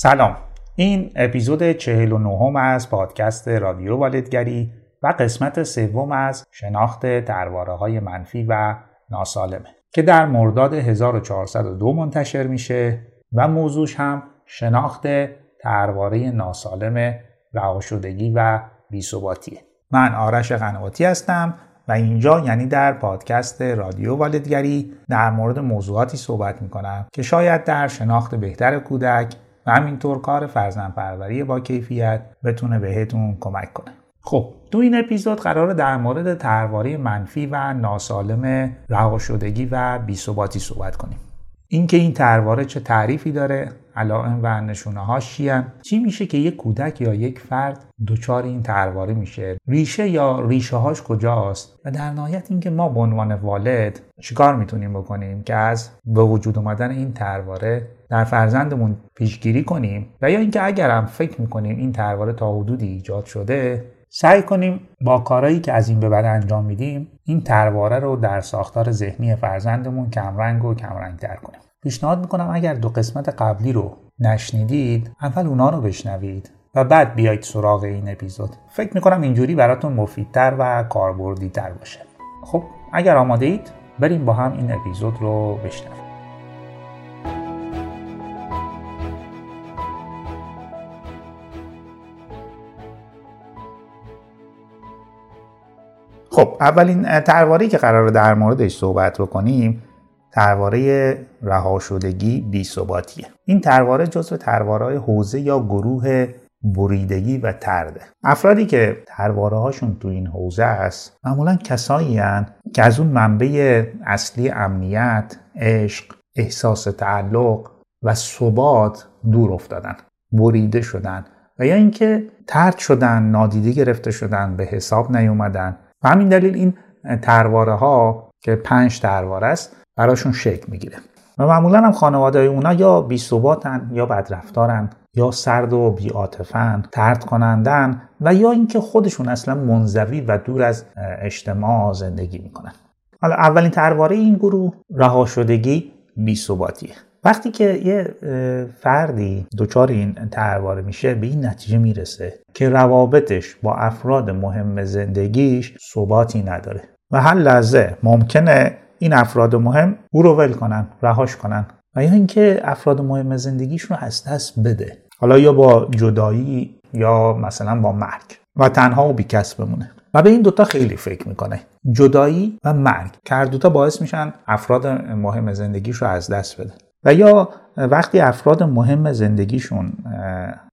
سلام. این اپیزود 49 از پادکست رادیو والدگری و قسمت سوم از شناخت ترواره های منفی و ناسالمه که در مرداد 1402 منتشر میشه و موضوعش هم شناخت ترواره ناسالم رهاشدگی و بیثباتیه. من آرش قنواتی هستم و اینجا یعنی در پادکست رادیو والدگری در مورد موضوعاتی صحبت می‌کنم که شاید در شناخت بهتر کودک و همینطور کار فرزن پروری با کیفیت بتونه بهتون کمک کنه. خب تو این اپیزود قرار در مورد ترواره منفی و ناسالم رها شدگی و بیثباتی صحبت کنیم. اینکه این ترواره چه تعریفی داره علائم و نشونه چی چی میشه که یک کودک یا یک فرد دچار این ترواره میشه؟ ریشه یا ریشه هاش کجاست؟ و در نهایت اینکه ما به عنوان والد چیکار می‌تونیم بکنیم که از به وجود اومدن این ترواره در فرزندمون پیشگیری کنیم؟ و یا اینکه اگرم فکر می‌کنیم این ترواره تا حدودی ایجاد شده سعی کنیم با کارهایی که از این به بعد انجام میدیم این ترواره رو در ساختار ذهنی فرزندمون کمرنگ و کمرنگتر کنیم. پیشنهاد می‌کنم اگر دو قسمت قبلی رو نشنیدید اول اونا رو بشنوید و بعد بیایید سراغ این اپیزود. فکر می‌کنم اینجوری براتون مفیدتر و کاربردیتر باشه. خب اگر آماده اید بریم با هم این اپیزود رو بشنویم. خب اولین ترواری که قرار در موردش صحبت بکنیم ترواره رها شدگی بی ثباتیه. این ترواره جزو ترواره حوزه یا گروه بریدگی و ترده افرادی که ترواره هاشون تو این حوزه است معمولا کسایی که از اون منبع اصلی امنیت عشق احساس تعلق و ثبات دور افتادن بریده شدن و یا اینکه ترد شدن نادیده گرفته شدن به حساب نیومدن. و همین دلیل این ترواره ها که پنج ترواره است براشون شکل می‌گیره. و معمولا هم خانواده اونا یا بی یا بدرفتارن یا سرد و بیاتفن ترد کنندن و یا اینکه خودشون اصلا منزوی و دور از اجتماع زندگی می‌کنن. حالا اولین ترواره این گروه رها شدگی بی وقتی که یه فردی دچار این ترواره میشه به این نتیجه می‌رسه که روابطش با افراد مهم زندگیش ثباتی نداره. و هر لحظه ممکنه این افراد مهم او رو ول کنن رهاش کنن. و یا اینکه افراد مهم زندگیش رو از دست بده. حالا یا با جدایی یا مثلا با مرگ. و تنها و بیکس بمونه. و به این دوتا خیلی فکر می‌کنه. جدایی و مرگ. که هر دوتا باعث میشن افراد مهم زندگیش رو از دست بده. و یا وقتی افراد مهم زندگیشون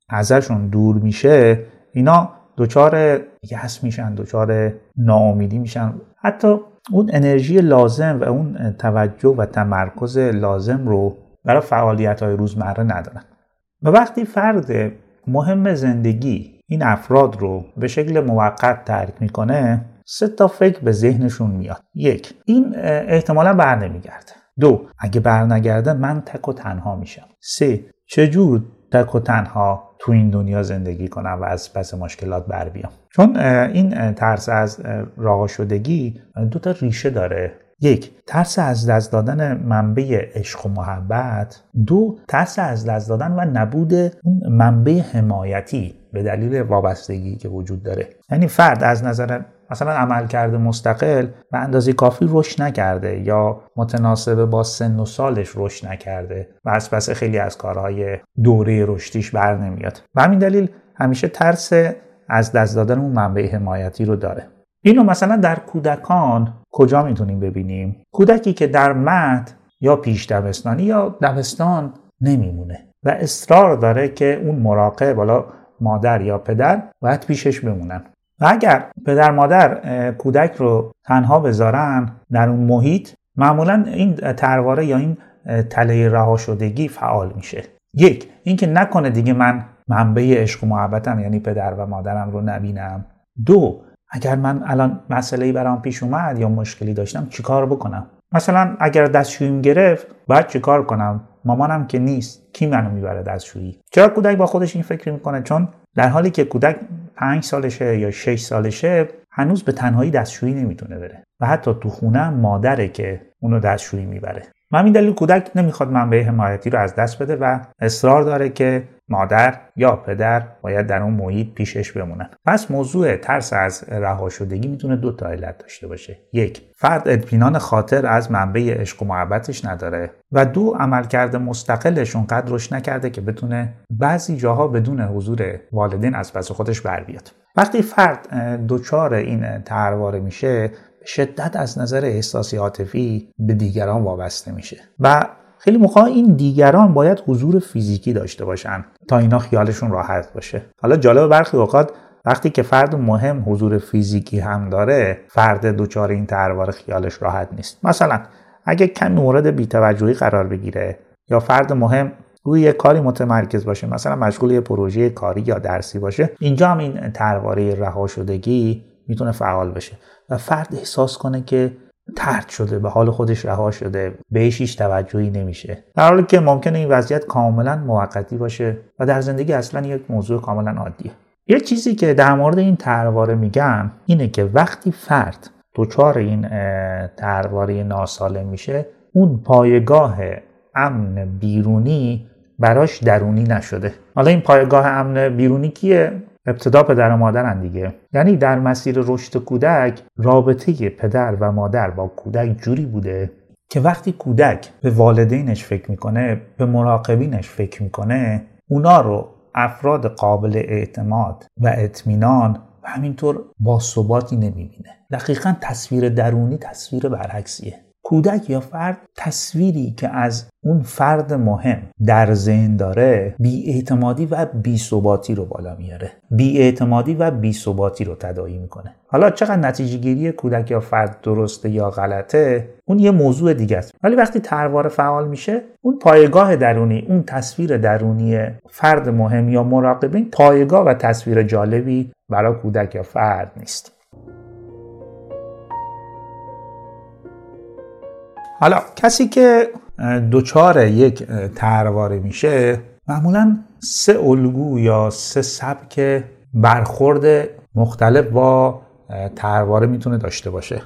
ازشون دور میشه اینا دچار یس میشن دچار ناامیدی میشن. حتی اون انرژی لازم و اون توجه و تمرکز لازم رو برای فعالیت های روزمره ندارن. و وقتی فرد مهم زندگی این افراد رو به شکل موقت ترک می‌کنه سه تا فکر به ذهنشون میاد. یک این احتمالا بر نمیگرده دو اگه برنگرده من تک و تنها میشم. سه چجور تک و تنها تو این دنیا زندگی کنم و از پس مشکلات بر بیام. چون این ترس از راه شدگی دو تا ریشه داره. یک ترس از دست دادن منبع عشق و محبت. دو ترس از دست دادن و نبود اون منبع حمایتی به دلیل وابستگی که وجود داره. یعنی فرد از نظر مثلا عمل کرده مستقل و اندازه کافی رشد نکرده یا متناسب با سن و سالش رشد نکرده و از پس خیلی از کارهای دوره رشدیش بر نمیاد. و همین دلیل همیشه ترس از دست دادن اون منبع حمایتی رو داره. اینو مثلا در کودکان کجا می‌تونیم ببینیم؟ کودکی که در مد یا پیش دبستانی یا دبستان نمیمونه و اصرار داره که اون مراقب بالا مادر یا پدر باید پیشش بمونن. و اگر پدر مادر کودک رو تنها بذارن در اون محیط معمولا این ترواره یا این تله رها شدگی فعال میشه. یک اینکه نکنه دیگه من منبع عشق و محبتم یعنی پدر و مادرم رو نبینم. دو اگر من الان مسئله برام پیش اومد یا مشکلی داشتم چیکار بکنم؟ مثلا اگر دستشوییم گرفت باید چیکار کنم؟ مامانم که نیست کی منو می‌بره دستشویی؟ چرا کودک با خودش این فکر می‌کنه؟ چون در حالی که کودک پنج سالشه یا شش سالشه هنوز به تنهایی دستشویی نمی‌تونه بره و حتی تو خونه مادره که اونو دستشویی می‌بره. همین دلیل کودک نمی‌خواد منبع حمایتی رو از دست بده و اصرار داره که مادر یا پدر باید در اون محیط پیشش بمونن. پس موضوع ترس از رها شدگی می‌تونه دو تا علت داشته باشه. یک فرد اطمینان خاطر از منبع عشق و محبتش نداره و دو عملکرد مستقلش اونقدر روش نکرده که بتونه بعضی جاها بدون حضور والدین از پس خودش بر بیاد. وقتی فرد دچار این ترواره میشه شدت از نظر احساسی عاطفی به دیگران وابسته میشه و خیلی موقع این دیگران باید حضور فیزیکی داشته باشن تا اینا خیالشون راحت باشه. حالا جالب برخی اوقات وقتی که فرد مهم حضور فیزیکی هم داره فرد دچار این تروار خیالش راحت نیست. مثلا اگه کم مورد بیتوجهی قرار بگیره یا فرد مهم روی یه کاری متمرکز باشه مثلا مشغول یه پروژه کاری یا درسی باشه اینجا هم این ترواره رها شدگی می‌تونه فعال بشه و فرد احساس کنه که ترد شده به حال خودش رها شده. بهش هیچ توجهی نمیشه. در حالی که ممکنه این وضعیت کاملا موقتی باشه و در زندگی اصلا یک موضوع کاملا عادیه. یه چیزی که در مورد این ترواره میگم اینه که وقتی فرد دچار این ترواره ناسالم میشه اون پایگاه امن بیرونی براش درونی نشده. حالا این پایگاه امن بیرونی کیه؟ ابتدا پدر و مادرن دیگه. یعنی در مسیر رشد کودک رابطه پدر و مادر با کودک جوری بوده که وقتی کودک به والدینش فکر می‌کنه به مراقبینش فکر می‌کنه اونا رو افراد قابل اعتماد و اطمینان و همینطور با ثباتی نمی‌بینه. دقیقا تصویر درونی تصویر برعکسیه. کودک یا فرد تصویری که از اون فرد مهم در ذهن داره بیاعتمادی و بیثباتی رو بالا میاره. بیاعتمادی و بیثباتی رو تداعی می‌کنه. حالا چقدر نتیجه گیری کودک یا فرد درسته یا غلطه اون یه موضوع دیگه است. ولی وقتی تروار فعال میشه اون پایگاه درونی اون تصویر درونی فرد مهم یا مراقبین پایگاه و تصویر جالبی برای کودک یا فرد نیست. حالا کسی که دوچار یک ترواره میشه معمولا سه الگو یا سه سبک برخورد مختلف با ترواره می‌تونه داشته باشه.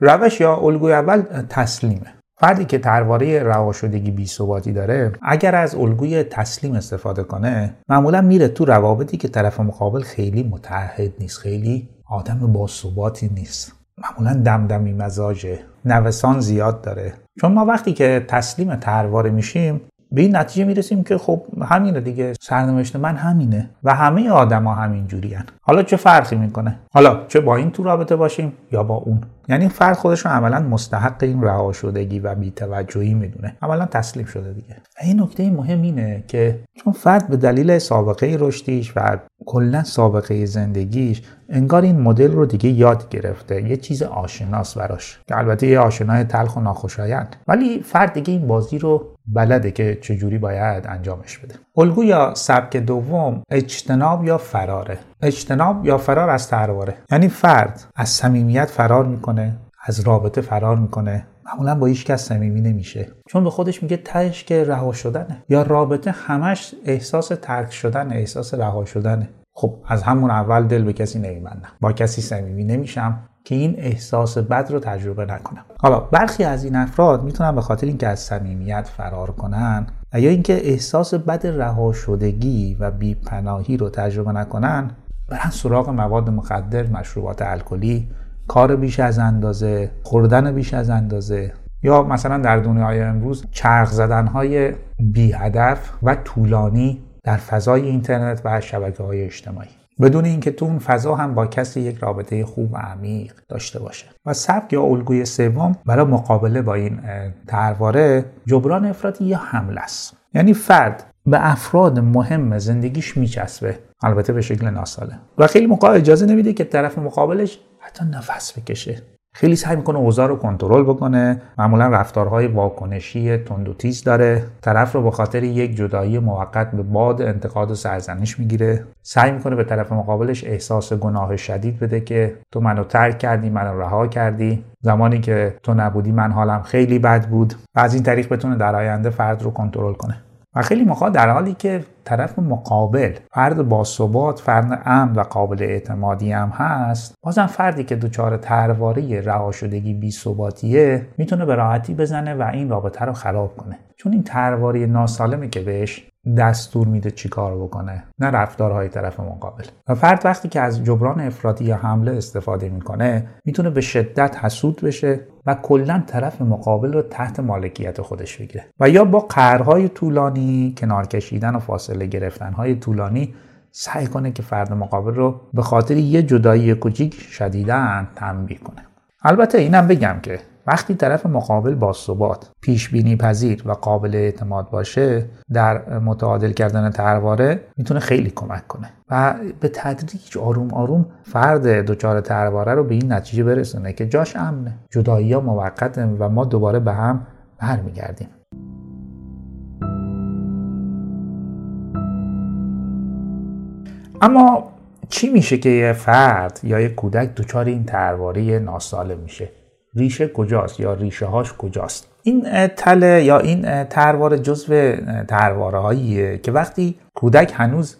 روش یا الگوی اول تسلیمه. فردی که ترواره رها شدگی بی ثباتی داره اگر از الگوی تسلیم استفاده کنه معمولا میره تو روابطی که طرف مقابل خیلی متحد نیست خیلی آدم با ثباتی نیست. معمولا دمدمی مزاجه. نوسان زیاد داره. چون ما وقتی که تسلیم ترواره میشیم به این نتیجه می‌رسیم که خب همینه دیگه. سرنوشت من همینه و همه آدما همین جوری حالا چه فرقی می‌کنه؟ حالا چه با این تو رابطه باشیم یا با اون؟ یعنی فرد خودش رو عملا مستحق این رها شدگی و بیتوجهی می‌دونه. عملا تسلیم شده دیگه. این نکته مهم اینه که چون فرد به دلیل سابقه رشدیش و کلا سابقه زندگیش انگار این مدل رو دیگه یاد گرفته یه چیز آشناس براش. که البته یه آشنای تلخ و ناخوشایند. ولی فرد دیگه این بازی رو بلده که چجوری باید انجامش بده. الگو یا سبک دوم اجتناب یا فراره. اجتناب یا فرار از ترواره. یعنی فرد از صمیمیت فرار می‌کنه از رابطه فرار می‌کنه معمولا با هیچ کس صمیمی نمیشه. چون به خودش میگه تهش که رها شدنه. یا رابطه همش احساس ترک شدن احساس رها شدنه. خب از همون اول دل به کسی نمیبندم با کسی صمیمی نمیشم که این احساس بد رو تجربه نکنم. حالا برخی از این افراد می‌تونن به خاطر اینکه از صمیمیت فرار کنن یا اینکه احساس بد رها شدگی و بیپناهی رو تجربه نکنن برن سراغ مواد مخدر مشروبات الکلی کار بیش از اندازه خوردن بیش از اندازه یا مثلا در دنیای امروز چرخ زدن های بی هدف و طولانی در فضای اینترنت و شبکه های اجتماعی. بدون اینکه تو اون فضا هم با کسی یک رابطه خوب و عمیق داشته باشه. و سبک یا الگوی سوم برای مقابله با این ترواره جبران افرادی یا حمله است. یعنی فرد به افراد مهم زندگیش میچسبه. البته به شکل ناساله و خیلی موقع اجازه نمیده که طرف مقابلش حتی نفس بکشه خیلی سعی می‌کنه اوضاع رو کنترل بکنه. معمولا رفتارهای واکنشی تند و تیز داره. طرف رو به خاطر یک جدایی موقت به باد انتقاد و سرزنش می‌گیره. سعی می‌کنه به طرف مقابلش احساس گناه شدید بده که تو منو ترک کردی منو رها کردی. زمانی که تو نبودی من حالم خیلی بد بود. و از این طریق بتونه در آینده فرد رو کنترل کنه. و خیلی موقع در حالی که طرف مقابل فرد با ثبات فرد امن و قابل اعتمادی هم هست بازم فردی که دچار ترواره رها شدگی بی ثباتیه می‌تونه به راحتی بزنه و این رابطه رو خراب کنه. چون این ترواره ناسالمه که بهش دستور میده چی کار بکنه نه رفتارهای طرف مقابل. و فرد وقتی که از جبران افراطی یا حمله استفاده می‌کنه می‌تونه به شدت حسود بشه و کلا طرف مقابل رو تحت مالکیت خودش بگیره. و یا با قهرهای طولانی کنار کشیدن و فاصله گرفتنهای طولانی سعی کنه که فرد مقابل رو به خاطر یه جدایی کوچیک شدیدن تنبیه کنه. البته اینم بگم که وقتی طرف مقابل با ثبات پیش بینی پذیر و قابل اعتماد باشه در متعادل کردن ترواره می‌تونه خیلی کمک کنه و به تدریج آروم آروم فرد دچار ترواره رو به این نتیجه برسونه که جاش امنه جدایی ها موقته و ما دوباره به هم برمیگردیم. اما چی میشه که یه فرد یا یه کودک دچار این ترواره ناسالم میشه؟ ریشه کجاست یا ریشه هاش کجاست؟ این تله یا این ترواره جزو ترواره هاییه که وقتی کودک هنوز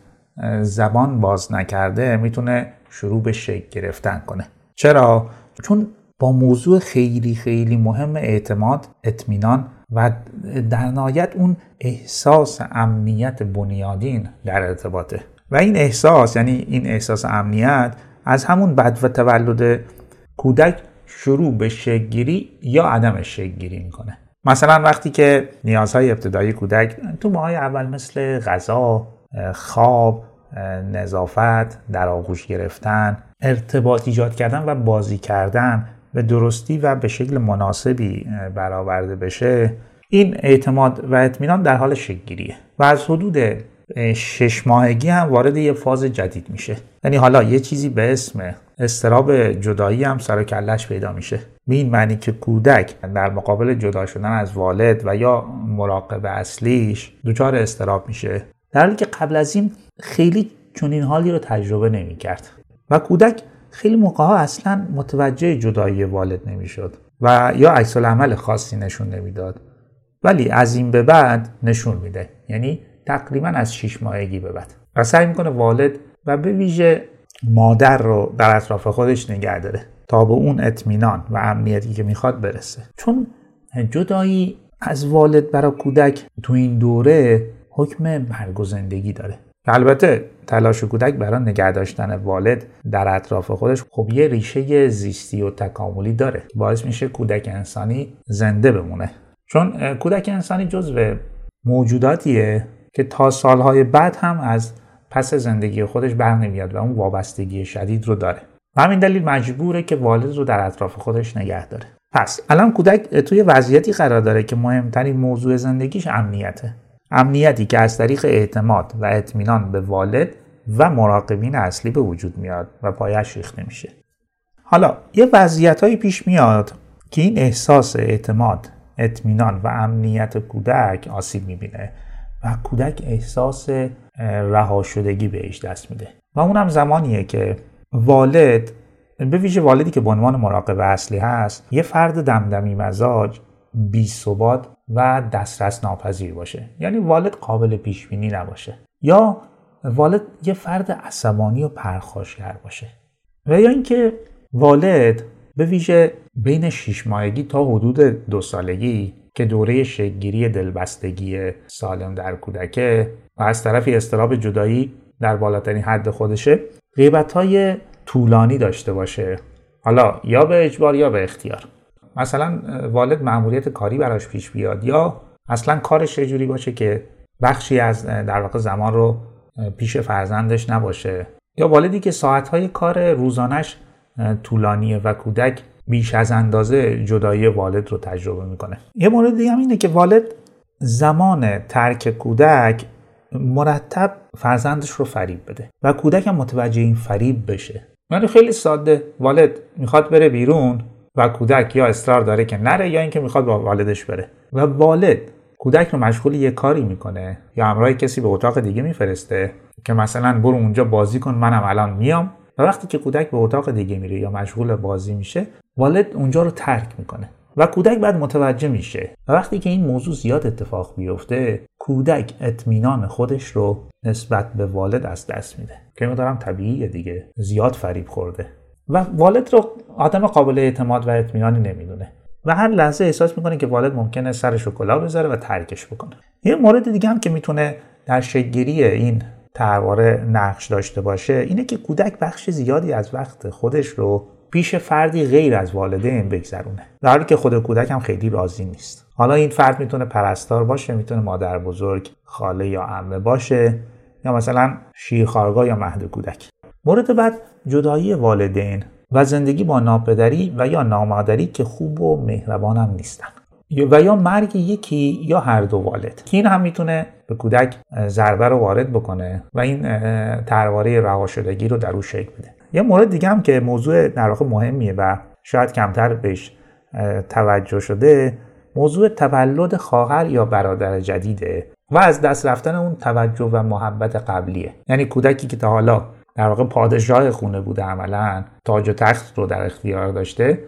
زبان باز نکرده می‌تونه شروع به شکل گرفتن کنه. چرا؟ چون با موضوع خیلی خیلی مهم اعتماد اطمینان و در نهایت اون احساس امنیت بنیادین در ارتباطه. و این احساس یعنی این احساس امنیت از همون بد و تولد کودک شروع به شگیری یا عدم شگیری می‌کنه. مثلا وقتی که نیازهای ابتدایی کودک تو ماهای اول مثل غذا، خواب، نظافت، در آغوش گرفتن، ارتباط ایجاد کردن و بازی کردن به درستی و به شکل مناسبی برآورده بشه این اعتماد و اطمینان در حال شکلگیریه. و از حدود شش ماهگی هم وارد یه فاز جدید میشه. یعنی حالا یه چیزی به اسم استراب جدایی هم سر کلش پیدا میشه. به این معنی که کودک در مقابل جدا شدن از والد و یا مراقب اصلیش دچار استراب میشه. در حالی که قبل از این خیلی چنین حالی رو تجربه نمی‌کرد. و کودک خیلی موقع ها اصلا متوجه جدایی والد نمی‌شد و یا عکس عمل خاصی نشون نمی‌داد. ولی از این به بعد نشون میده. یعنی تقریبا از 6 ماهگی به بعد. و سعی می‌کنه والد و به ویژه مادر رو در اطراف خودش نگه داره تا به اون اطمینان و امنیتی که می‌خواد برسه. چون جدایی از والد برای کودک تو این دوره حکم مرگ و زندگی داره. البته تلاش کودک برای نگه داشتن والد در اطراف خودش خب یه ریشه زیستی و تکاملی داره. باعث میشه کودک انسانی زنده بمونه. چون کودک انسانی جزو موجوداتیه که تا سالهای بعد هم از پس زندگی خودش بر نمیاد و اون وابستگی شدید رو داره. و همین دلیل مجبوره که والد رو در اطراف خودش نگه داره. پس الان کودک توی وضعیتی قرار داره که مهمترین موضوع زندگیش امنیته. امنیتی که از طریق اعتماد و اطمینان به والد و مراقبین اصلی به وجود میاد و پایش ریخته میشه. حالا یه وضعیت پیش میاد که این احساس اعتماد اطمینان و امنیت کودک آسیب می‌بینه. و کودک احساس رها شدگی بهش دست میده. و اونم زمانیه که والد به ویژه والدی که به عنوان مراقب اصلی هست یه فرد دمدمی مزاج بی ثبات و دسترس ناپذیر باشه. یعنی والد قابل پیش بینی نباشه. یا والد یه فرد عصبانی و پرخاشگر باشه. و یا اینکه والد به ویژه بین 6 ماهگی تا حدود دو سالگی که دوره شگیری دلبستگی سالم در کودکه و از طرفی استراب جدایی در بالاترین حد خودشه غیبت های طولانی داشته باشه. حالا یا به اجبار یا به اختیار. مثلا والد معمولیت کاری براش پیش بیاد یا اصلا کارش جوری باشه که بخشی از در واقع زمان رو پیش فرزندش نباشه. یا والدی که ساعتهای کار روزانش طولانیه و کودک بیش از اندازه جدایی والد رو تجربه می‌کنه. یه مورد دیگه هم اینه که والد زمان ترک کودک مرتب فرزندش رو فریب بده و کودک هم متوجه این فریب بشه. یعنی خیلی ساده. والد می‌خواد بره بیرون و کودک یا اصرار داره که نره یا اینکه می‌خواد با والدش بره. و والد کودک رو مشغول یه کاری می‌کنه یا همراه کسی به اتاق دیگه میفرسته که مثلا برو اونجا بازی کن منم الان میام. و وقتی که کودک به اتاق دیگه میره یا مشغول بازی میشه والد اونجا رو ترک می‌کنه و کودک بعد متوجه میشه. و وقتی که این موضوع زیاد اتفاق بیفته کودک اطمینان خودش رو نسبت به والد از دست میده. که دارم طبیعیه دیگه زیاد فریب خورده. و والد رو آدم قابل اعتماد و اطمینانی نمی‌دونه. و هر لحظه احساس می‌کنه که والد ممکنه سرش رو کلا بذاره و ترکش بکنه. یه مورد دیگه هم که می‌تونه در شگیری این ترواره نقش داشته باشه اینه که کودک بخش زیادی از وقت خودش رو پیش فردی غیر از والدین بگذرونه. در حالی که خود کودک هم خیلی راضی نیست. حالا این فرد می‌تونه پرستار باشه می‌تونه مادر بزرگ خاله یا عمه باشه یا مثلا شیرخارگاه یا مهد کودک. مورد بعد جدایی والدین و زندگی با ناپدری و یا نامادری که خوب و مهربان هم نیستن. و یا مرگ یکی یا هر دو والد. که این هم می‌تونه به کودک ضربه رو وارد بکنه و این ترواره رها شدگی رو در او شکل بده. یه مورد دیگه هم که موضوع در واقع مهمیه و شاید کمتر بهش توجه شده موضوع تولد خواهر یا برادر جدیده و از دست رفتن اون توجه و محبت قبلیه. یعنی کودکی که تا حالا در واقع پادشاه خونه بوده عملا تاج و تخت رو در اختیار داشته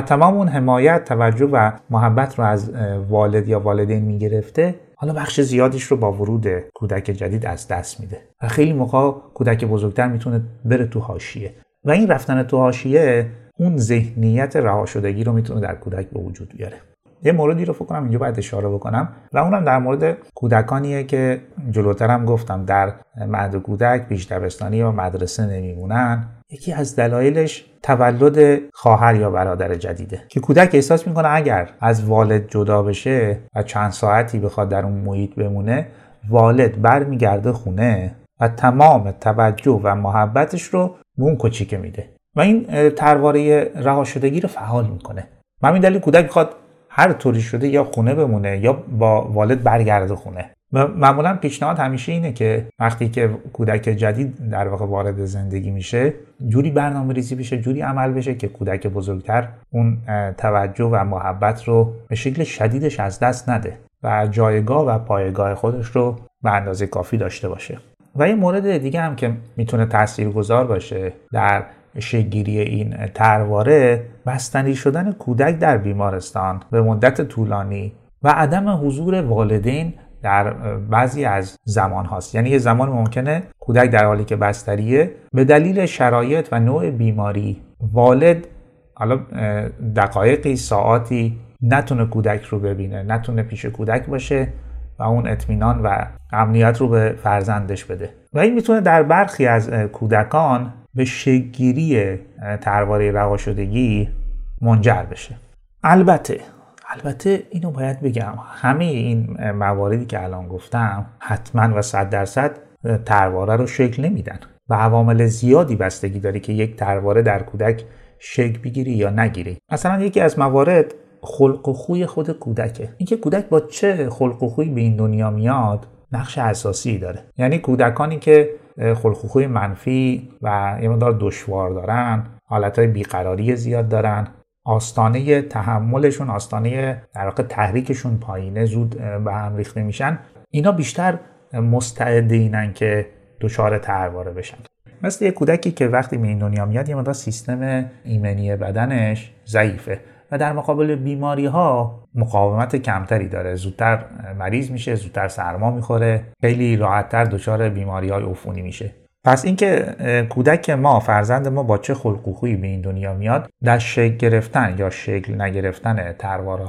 تمام اون حمایت توجه و محبت رو از والد یا والدین می‌گرفته. حالا بخش زیادیش رو با ورود کودک جدید از دست میده. و خیلی موقع کودک بزرگتر می‌تونه بره تو حاشیه. و این رفتن تو حاشیه اون ذهنیت رها شدگی رو می‌تونه در کودک به وجود بیاره. یه موردی رو فکر کنم اینجا باید اشاره بکنم و اونم در مورد کودکانیه که جلوترم گفتم در مهد کودک پیش دبستانی و مدرسه نمیمونن. یکی از دلایلش تولد خواهر یا برادر جدیده که کودک احساس می‌کنه اگر از والد جدا بشه و چند ساعتی بخواد در اون محیط بمونه والد برمیگرده خونه و تمام توجه و محبتش رو به اون کوچیکه میده و این ترواره رها شدگی رو فعال می‌کنه. همین دلیل کودک می‌خواد هر طوری شده یا خونه بمونه یا با والد برگرده خونه. و معمولا پیشنهاد همیشه اینه که وقتی که کودک جدید در واقع وارد زندگی میشه جوری برنامه ریزی بشه جوری عمل بشه که کودک بزرگتر اون توجه و محبت رو به شکل شدیدش از دست نده و جایگاه و پایگاه خودش رو به اندازه کافی داشته باشه. و یه مورد دیگه هم که می‌تونه تاثیرگذار باشه در شگیری این ترواره بستنی شدن کودک در بیمارستان به مدت طولانی و عدم حضور والدین در بعضی از زمان هاست یعنی یه زمان ممکنه کودک در حالی که بستریه به دلیل شرایط و نوع بیماری والد حالا دقایقی ساعاتی نتونه کودک رو ببینه نتونه پیش کودک باشه و اون اطمینان و امنیت رو به فرزندش بده. و این می‌تونه در برخی از کودکان به شگیری ترواره رها شدگی منجر بشه. البته البته اینو باید بگم همه این مواردی که الان گفتم حتما و صد درصد ترواره رو شکل نمیدن و عوامل زیادی بستگی داره که یک ترواره در کودک شکل بگیری یا نگیری. مثلا یکی از موارد خلق و خوی خود کودکه. اینکه کودک با چه خلق و خوی به این دنیا میاد نقش اساسی داره. یعنی کودکانی که خلق و خوی منفی و یه مقدار دشوار دارن حالتهای بیقراری زیاد دارن. آستانه تحملشون آستانه در واقع تحریکشون پایینه زود به هم ریخته میشن. اینا بیشتر مستعد اینن که دچار ترواره بشن. مثل یه کودکی که وقتی به این دنیا میاد یه مقدار سیستم ایمنی بدنش ضعیفه. و در مقابل بیماری ها مقاومت کمتری داره. زودتر مریض میشه زودتر سرما می‌خوره. خیلی راحتتر دچار بیماری های عفونی میشه. پس اینکه کودک ما فرزند ما با چه خلق و خویی به این دنیا میاد در شکل گرفتن یا شکل نگرفتن ترواره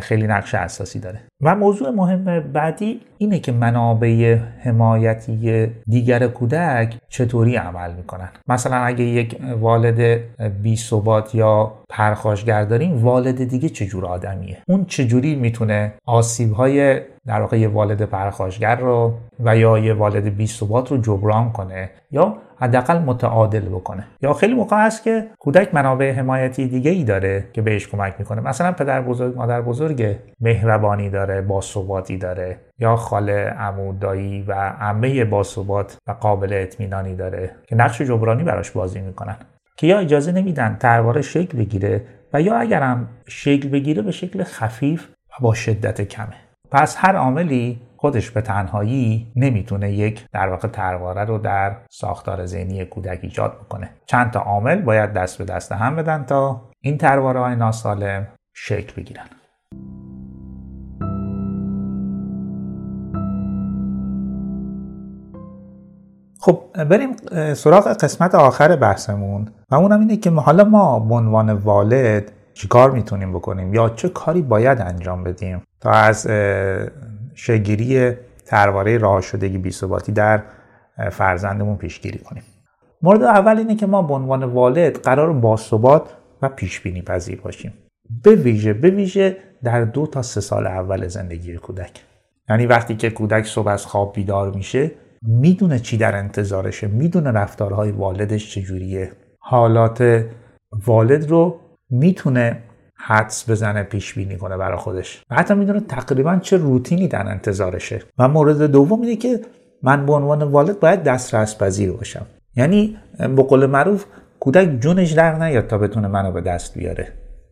خیلی نقش اساسی داره. و موضوع مهم بعدی اینه که منابع حمایتی دیگر کودک چطوری عمل می‌کنن. مثلا اگه یک والد بی ثبات یا پرخاشگر داریم والد دیگه چجور آدمیه؟ اون چجوری می‌تونه آسیب های در واقع یه والد پرخاشگر رو و یا یه والد بی ثبات رو جبران کنه؟ یا حداقل متعادل بکنه. یا خیلی موقع هست که کودک منابع حمایتی دیگه ای داره که بهش کمک می‌کنه. مثلا پدر بزرگ مادر بزرگ مهربانی داره باثباتی داره. یا خاله عمو دایی و عمه باثبات و قابل اطمینانی داره که نقش جبرانی براش بازی می‌کنن. که یا اجازه نمیدن ترواره شکل بگیره و یا اگرم شکل بگیره به شکل خفیف و با شدت کمه. پس هر عاملی خودش به تنهایی نمی‌تونه یک در واقع ترواره رو در ساختار ذهنی کودک ایجاد بکنه. چند تا عامل باید دست به دست هم بدن تا این ترواره های ناسالم شکل بگیرن. خب بریم سراغ قسمت آخر بحثمون و اونم اینه که حالا ما به عنوان والد چیکار می‌تونیم بکنیم یا چه کاری باید انجام بدیم تا از شگیری ترواره راه شدگی بیثباتی در فرزندمون پیشگیری کنیم. مورد اول اینه که ما به عنوان والد قرار باثبات و پیش بینی پذیر باشیم. به ویژه به ویژه در دو تا سه سال اول زندگی کودک. یعنی وقتی که کودک صبح از خواب بیدار میشه می‌دونه چی در انتظارشه می‌دونه رفتارهای والدش چجوریه. حالات والد رو می‌تونه حدس بزنه پیش بینی کنه برای خودش. و حتی می‌دونه تقریبا چه روتینی در انتظارشه. و مورد دوم اینه که من به عنوان والد باید دسترس پذیر باشم. یعنی به قول معروف کودک جونش در نیاد تا بتونه منو به دست بیاره.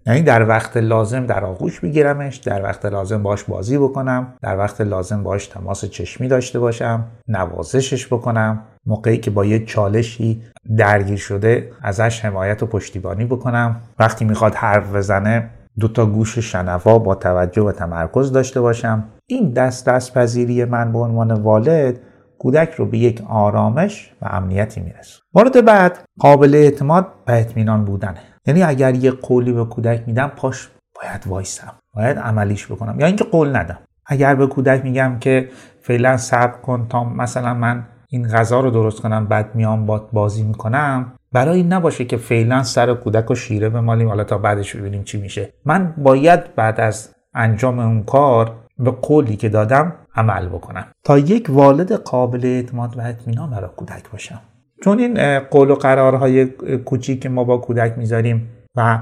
یعنی در وقت لازم در آغوش بگیرمش در وقت لازم باش بازی بکنم در وقت لازم باش تماس چشمی داشته باشم نوازشش بکنم. موقعی که با یه چالشی درگیر شده ازش حمایت و پشتیبانی بکنم. وقتی می‌خواد حرف بزنه دو تا گوش شنوا با توجه و تمرکز داشته باشم. این دست دست پذیری من به عنوان والد کودک رو به یک آرامش و امنیتی می‌رسه مورد بعد قابل اعتماد و اطمینان بودنه. یعنی اگر یه قولی به کودک میدم پاش باید وایسم. باید عملیش بکنم. یا اینکه قول ندم. اگر به کودک میگم که فعلا صبر کن تا مثلا من این غذا رو درست کنم بعد میام باد بازی می‌کنم برای این نباشه که فعلا سر کودک و شیره بمالیم. حالا تا بعدش ببینیم چی میشه. من باید بعد از انجام اون کار به قولی که دادم عمل بکنم. تا یک والد قابل اعتماد و اطمینان برای کودک باشم. چون این قول و قرارهای کوچیک که ما با کودک می‌ذاریم و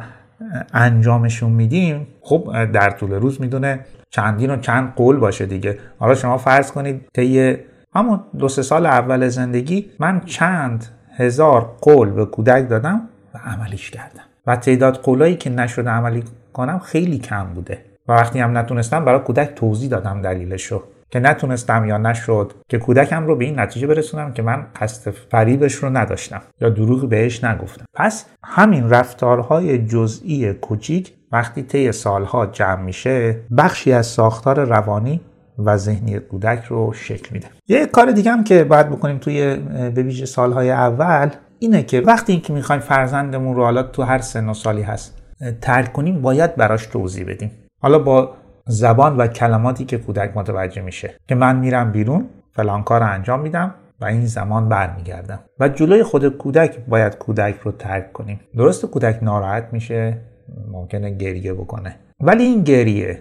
انجامشون میدیم خب در طول روز می‌دونه چندین و چند قول باشه دیگه. حالا شما فرض کنید طی همون دو سه سال اول زندگی من چند هزار قول به کودک دادم و عملیش کردم. و تعداد قولایی که نشده عملی کنم خیلی کم بوده. و وقتی هم نتونستم برای کودک توضیح دادم دلیلشو. که نتونستم یا نشد که کودکم رو به این نتیجه برسونم که من قصد فریبش رو نداشتم یا دروغ بهش نگفتم. پس همین رفتارهای جزئی کوچیک وقتی طی سالها جمع میشه بخشی از ساختار روانی و ذهنی کودک رو شکل میده. یه کار دیگه هم که باید بکنیم توی به ویژه سالهای اول اینه که وقتی اینکه می‌خوایم فرزندمون رو حالا تو هر سن و سالی هست ترک کنیم باید براش توضیح بدیم. حالا با زبان و کلماتی که کودک متوجه میشه که من میرم بیرون فلان کار انجام میدم و این زمان برمیگردم. و جلوی خود کودک باید کودک رو ترک کنیم. درست کودک ناراحت میشه ممکنه گریه بکنه. ولی این گریه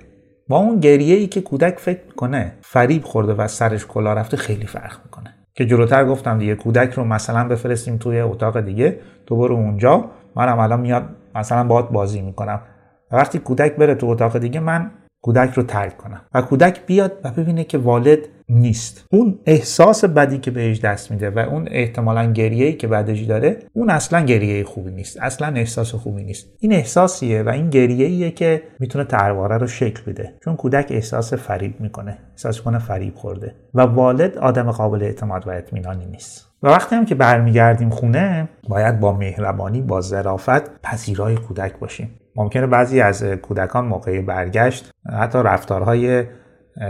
با اون گریه ای که کودک فکر می‌کنه فریب خورده و سرش کلا رفته خیلی فرق می‌کنه. که جلوتر گفتم دیگه کودک رو مثلا بفرستیم توی اتاق دیگه تو برو اونجا منم الان میاد مثلا باهات بازی می‌کنم. و وقتی کودک بره تو اتاق دیگه من کودک رو ترک کنم. و کودک بیاد و ببینه که والد نیست. اون احساس بدی که بهش دست میده و اون احتمالا گریه که بعدش داره اون اصلا گریه خوبی نیست. اصلا احساس خوبی نیست. این احساسیه و این گریه که می‌تونه ترواره رو شکل بده. چون کودک احساس فریب می‌کنه. احساس کنه فریب خورده. و والد آدم قابل اعتماد و اطمینانی نیست. و وقتی هم که برمیگردیم خونه باید با مهربانی با ظرافت پذیرای کودک باشیم. ممکنه بعضی از کودکان موقع برگشت حتی رفتارهای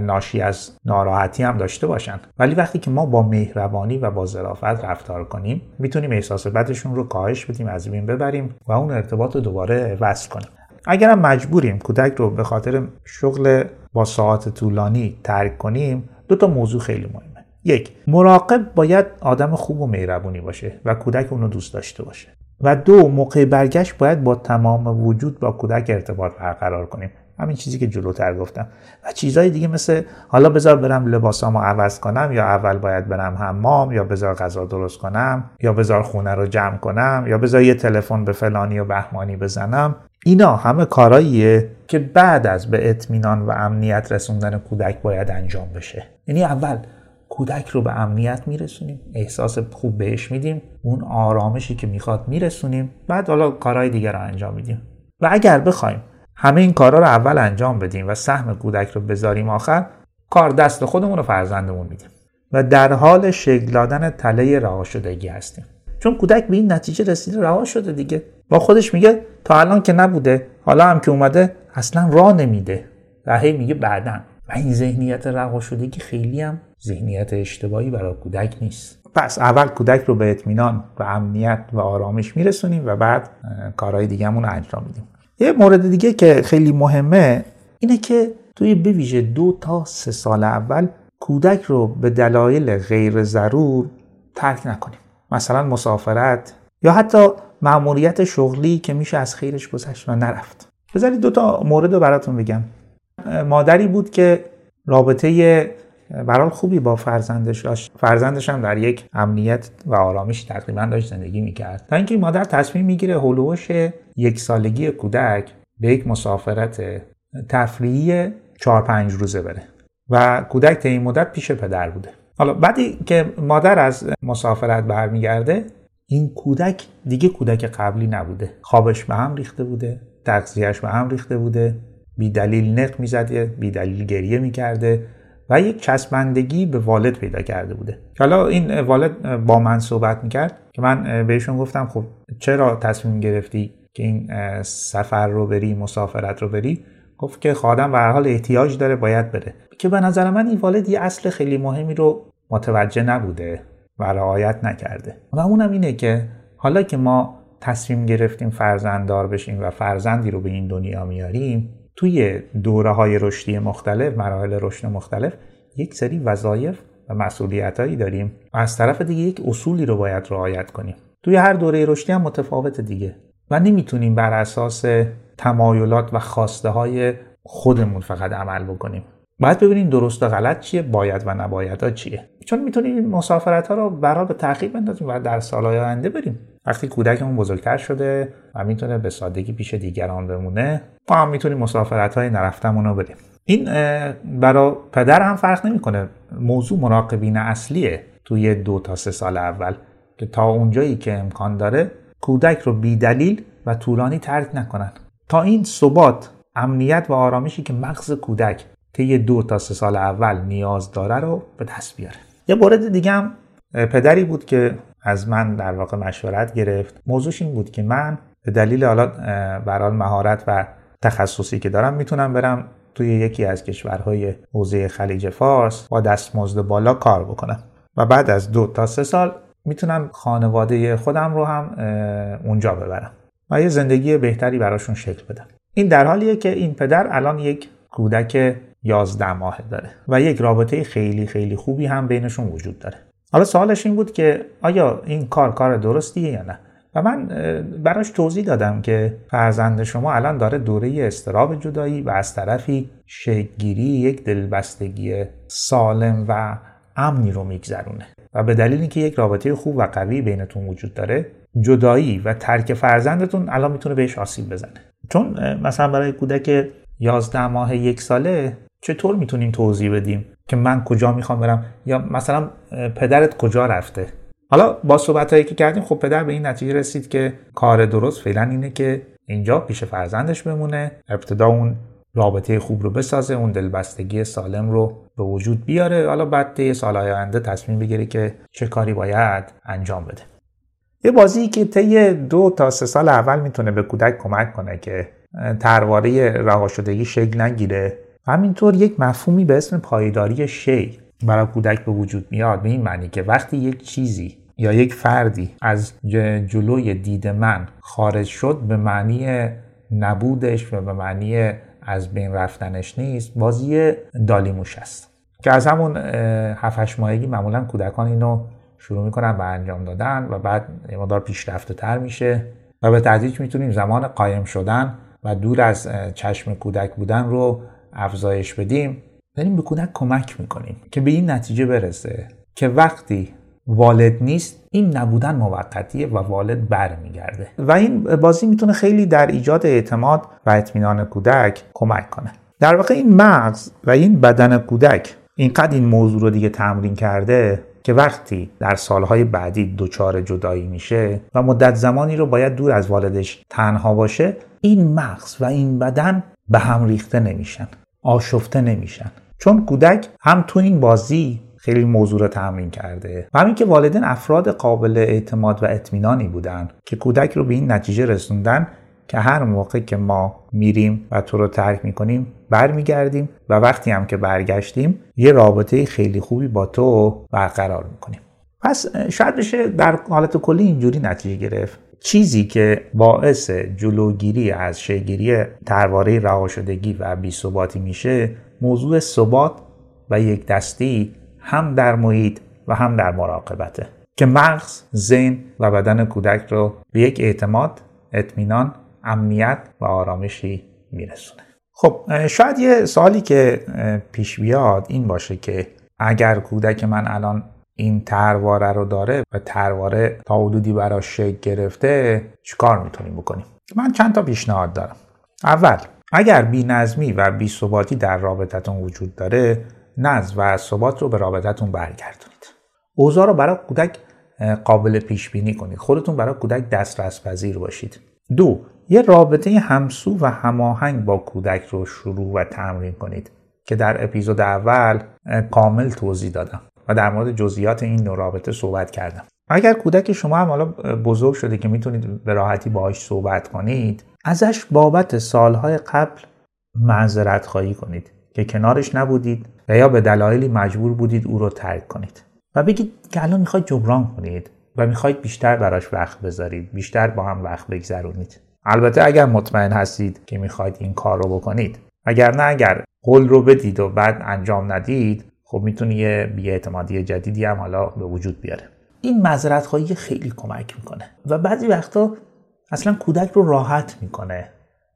ناشی از ناراحتی هم داشته باشند. ولی وقتی که ما با مهربانی و با ظرافت رفتار کنیم می‌تونیم احساس بدشون رو کاهش بدیم از بین ببریم و اون ارتباط رو دوباره وصل کنیم. اگرم مجبوریم کودک رو به خاطر شغل با ساعت طولانی ترک کنیم دو تا موضوع خیلی مهمه. یک مراقب باید آدم خوب و مهربونی باشه و کودک اونو دوست داشته باشه. و دو موقع برگشت باید با تمام وجود با کودک ارتباط برقرار کنیم. همین چیزی که جلوتر گفتم. و چیزهای دیگه مثل حالا بذار برم لباسامو عوض کنم یا اول باید برم حمام یا بذار غذا درست کنم یا بذار خونه رو جمع کنم یا بذار یه تلفن به فلانی و بهمانی بزنم. اینا همه کاراییه که بعد از به اطمینان و امنیت رسوندن کودک باید انجام بشه. یعنی اول کودک رو به امنیت میرسونیم احساس خوب بهش میدیم اون آرامشی که می‌خواد میرسونیم بعد حالا کارهای دیگر رو انجام میدیم. و اگر بخوایم همه این کارها رو اول انجام بدیم و سهم کودک رو بذاریم آخر کار دست خودمون و فرزندمون میدیم. و در حال شکل دادن تله رها شدگی هستیم. چون کودک به این نتیجه رسیده رها شده دیگه. با خودش میگه تا الان که نبوده حالا هم که اومده اصلا راه نمیده. و هی میگه بعدن و این ذهنیت رها شدگی خیلی هم ذهنیت اشتباهی برای کودک نیست. پس اول کودک رو به اطمینان و امنیت و آرامش میرسونیم و بعد کارهای دیگهمون رو انجام میدیم. یه مورد دیگه که خیلی مهمه اینه که توی بویژه دو تا سه سال اول کودک رو به دلایل غیر ضرور ترک نکنیم. مثلا مسافرت یا حتی مأموریت شغلی که میشه از خیرش گذشت و نرفت. بذارید دو تا مورد رو براتون بگم. مادری بود که رابطه برال خوبی با فرزندش داشت. فرزندش هم در یک امنیت و آرامش تقریبا داشت زندگی می‌کرد. تا اینکه مادر تصمیم می‌گیره هلوش یک سالگی کودک به یک مسافرت تفریحی چهار پنج روزه بره و کودک تا این مدت پیش پدر بوده. حالا بعدی که مادر از مسافرت برمیگرده این کودک دیگه کودک قبلی نبوده. خوابش به هم ریخته بوده تغذیهش به هم ریخته بوده بی دلیل نق می‌زده بی دلیل گریه می‌کرده. و یک چسبندگی به والد پیدا کرده بوده. حالا این والد با من صحبت می‌کرد که من بهشون گفتم خب چرا تصمیم گرفتی که این سفر رو بری مسافرت رو بری؟ گفت که خادم به حال احتیاج داره باید بره. که به نظر من این والد یه اصل خیلی مهمی رو متوجه نبوده و رعایت نکرده. و اونم اینه که حالا که ما تصمیم گرفتیم فرزنددار بشیم و فرزندی رو به این دنیا میاریم توی دوره های رشدی مختلف مراحل رشد مختلف یک سری وظایف و مسئولیت هایی داریم. و از طرف دیگه یک اصولی رو باید رعایت کنیم. توی هر دوره رشدی هم متفاوت دیگه و نمی‌تونیم بر اساس تمایلات و خواسته های خودمون فقط عمل بکنیم. باید ببینیم درست و غلط چیه باید و نباید ها چیه. چون می‌تونیم مسافرت ها رو برای به تعقیب بندازیم و در سالهای آینده بریم. وقتی کودکمون بزرگتر شده و می‌تونه به سادگی پیش دیگران بمونه ما هم می‌تونیم مسافرت های نرفتمون رو بریم. این برای پدر هم فرق نمی‌کنه. موضوع مراقبین اصلیه توی دو تا سه سال اول که تا اونجایی که امکان داره کودک رو بیدلیل و طولانی ترک نکنن. تا این ثبات امنیت و آرامشی که مغز کودک طی دو تا سه سال اول نیاز داره رو به دست بیاره. یه مورد دیگه هم پدری بود که از من در واقع مشورت گرفت. موضوعش این بود که من به دلیل حالا برال مهارت و تخصصی که دارم می‌تونم برم توی یکی از کشورهای حوزه خلیج فارس با دستمزد بالا کار بکنم. و بعد از دو تا سه سال می‌تونم خانواده خودم رو هم اونجا ببرم و یه زندگی بهتری براشون شکل بدم. این در حالیه که این پدر الان یک کودک 11 ماه داره و یک رابطه خیلی خیلی خوبی هم بینشون وجود داره. حالا سوالش این بود که آیا این کار کار درستیه یا نه؟ و من براش توضیح دادم که فرزند شما الان داره دوره استراب جدایی و از طرفی شکگیری یک دلبستگی سالم و امنی رو میگذرونه. و به دلیل اینکه یک رابطه خوب و قوی بینتون وجود داره جدایی و ترک فرزندتون الان می‌تونه بهش آسیب بزنه. چون مثلا برای کودک 11 ماه یک ساله چطور می‌تونیم توضیح بدیم؟ که من کجا می‌خوام برم؟ یا مثلا پدرت کجا رفته؟ حالا با صحبت هایی که کردیم خب پدر به این نتیجه رسید که کار درست فعلا اینه که اینجا پیش فرزندش بمونه ابتدا اون رابطه خوب رو بسازه اون دلبستگی سالم رو به وجود بیاره. حالا بعد طی سالهای آینده تصمیم بگیره که چه کاری باید انجام بده. یه بازی که طی دو تا سه سال اول می‌تونه به کودک کمک کنه که ترواره رها شدگی شکل نگیره. همینطور یک مفهومی به اسم پایداری شی برای کودک به وجود میاد به این معنی که وقتی یک چیزی یا یک فردی از جلوی دید من خارج شد به معنی نبودش و به معنی از بین رفتنش نیست بازی دالیموش است. که از همون 7 ماهگی معمولا کودکان اینو شروع می‌کنن به انجام دادن و بعد مدار پیشرفته تر میشه و به تدریج می‌تونیم زمان قایم شدن و دور از چشم کودک بودن رو افزایش بدیم داریم به کودک کمک می‌کنیم که به این نتیجه برسه که وقتی والد نیست این نبودن موقتیه و والد برمیگرده. و این بازی می‌تونه خیلی در ایجاد اعتماد و اطمینان کودک کمک کنه. در واقع این مغز و این بدن کودک اینقدر این موضوع رو دیگه تمرین کرده که وقتی در سالهای بعدی دچار جدایی میشه و مدت زمانی رو باید دور از والدش تنها باشه این مغز و این بدن به هم ریخته نمیشن آشفته نمیشن. چون کودک هم تو این بازی خیلی موضوع رو تمرین کرده. و همین که والدین افراد قابل اعتماد و اطمینانی بودن که کودک رو به این نتیجه رسوندن که هر موقع که ما میریم و تو رو ترک می‌کنیم برمیگردیم و وقتی هم که برگشتیم یه رابطه خیلی خوبی با تو برقرار می‌کنیم. پس شاید بشه در حالت کلی اینجوری نتیجه گرفت چیزی که باعث جلوگیری از شگیری ترواره رهاشدگی و بیثباتی میشه موضوع ثبات و یک دستی هم در محیط و هم در مراقبته که مغز، ذهن و بدن کودک رو به یک اعتماد، اطمینان، امنیت و آرامشی میرسونه. خب شاید یه سوالی که پیش بیاد این باشه که اگر کودک من الان این ترواره رو داره و ترواره تا حدودی براش شکل گرفته چیکار می‌تونیم بکنیم؟ من چند تا پیشنهاد دارم. اول اگر بی نظمی و بی ثباتی در رابطتون وجود داره نظم و ثبات رو به رابطتون برگردونید. اوضاع رو برای کودک قابل پیش بینی کنید. خودتون برای کودک دسترس پذیر باشید. دو یه رابطه همسو و هماهنگ با کودک رو شروع و تمرین کنید که در اپیزود اول کامل توضیح دادم. و در مورد جزئیات این نوع رابطه صحبت کردم. اگر کودک شما هم حالا بزرگ شده که می‌تونید به راحتی باهاش صحبت کنید ازش بابت سالهای قبل معذرت خواهی کنید که کنارش نبودید و یا به دلایلی مجبور بودید او رو ترک کنید و بگید که الان می‌خواید جبران کنید و می‌خواید بیشتر براش وقت بذارید بیشتر با هم وقت بگذرونید. البته اگر مطمئن هستید که می‌خواید این کار رو بکنید اگر نه اگر قول رو بدید و بعد انجام ندید خب می‌تونه یه بیاعتمادی جدیدی هم حالا به وجود بیاره. این معذرت خواهی خیلی کمک می‌کنه و بعضی وقتا اصلا کودک رو راحت می‌کنه.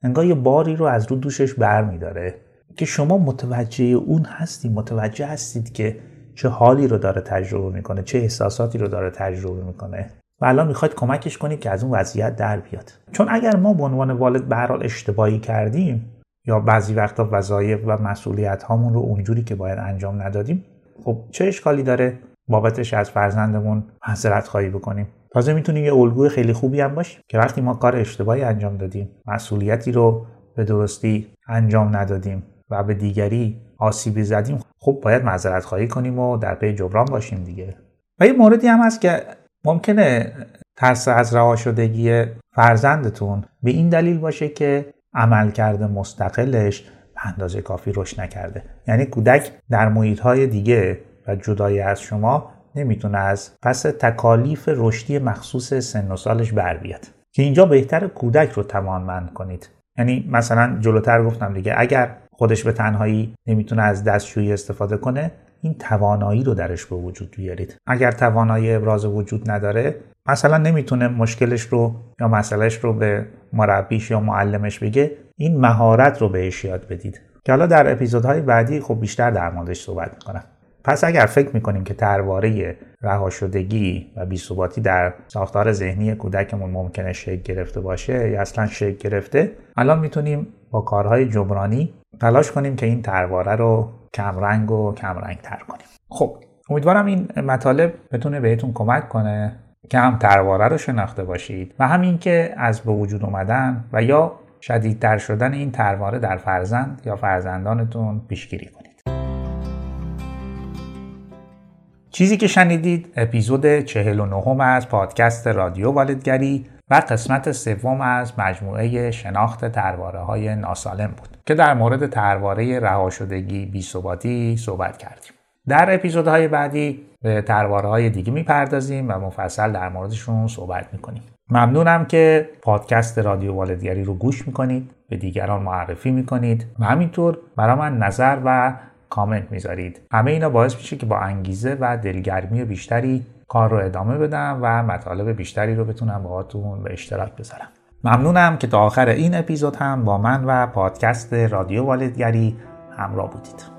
انگار یه باری رو از رو دوشش بر میداره که شما متوجه اون هستید متوجه هستید که چه حالی رو داره تجربه می‌کنه چه احساساتی رو داره تجربه می‌کنه و الان می‌خواید کمکش کنید که از اون وضعیت در بیاد. چون اگر ما به عنوان والد به اشتباهی کردیم یا بعضی وقتا وظایف و مسئولیت هامون رو اونجوری که باید انجام ندادیم خب چه اشکالی داره بابتش از فرزندمون معذرت خواهی بکنیم؟ تازه می‌تونیم یه الگوی خیلی خوبی هم باشیم که وقتی ما کار اشتباهی انجام دادیم مسئولیتی رو به درستی انجام ندادیم و به دیگری آسیبی زدیم خب باید معذرت خواهی کنیم و در پی جبران باشیم دیگه. و یه موردی هم هست که ممکنه ترس از رها شدگی فرزندتون به این دلیل باشه که عملکرد مستقلش به اندازه کافی رشد نکرده. یعنی کودک در محیط های دیگه و جدای از شما نمی‌تونه از پس تکالیف رشدی مخصوص سن و سالش بر بیاد. که اینجا بهتر کودک رو توانمند کنید. یعنی مثلا جلوتر گفتم دیگه اگر خودش به تنهایی نمی‌تونه از دستشویی استفاده کنه این توانایی رو درش به وجود بیارید. اگر توانایی ابراز وجود نداره مثلا نمی‌تونه مشکلش رو یا مسئلهش رو به مربیش یا معلمش بگه این مهارت رو بهش یاد بدید. که حالا در اپیزودهای بعدی خب بیشتر در موردش صحبت می‌کنم. پس اگر فکر می‌کنیم که ترواره رهاشدگی و بیثباتی در ساختار ذهنی کودکمون ممکنه شکل گرفته باشه یا اصلا شکل گرفته الان می‌تونیم با کارهای جبرانی تلاش کنیم که این ترواره رو کمرنگ و کمرنگ تر کنیم. خب امیدوارم این مطالب بتونه بهتون کمک کنه که هم ترواره رو شناخته باشید و همین که از به وجود اومدن و یا شدیدتر شدن این ترواره در فرزند یا فرزندانتون پیشگیری کنید. چیزی که شنیدید اپیزود 49 از پادکست رادیو والدگری و قسمت سوم از مجموعه شناخت ترواره های ناسالم بود که در مورد ترواره رهاشدگی بیثباتی صحبت کردیم. در اپیزودهای بعدی به ترواره های دیگه می‌پردازیم و مفصل در موردشون صحبت می‌کنیم. ممنونم که پادکست رادیو والدگری رو گوش می‌کنید به دیگران معرفی می‌کنید و همینطور برای من نظر و کامنت می‌ذارید. همه اینا باعث میشه که با انگیزه و دلگرمی بیشتری کار رو ادامه بدم و مطالب بیشتری رو بتونم باهاتون به اشتراک بذارم. ممنونم که تا آخر این اپیزود هم با من و پادکست رادیو والدگری همراه بودید.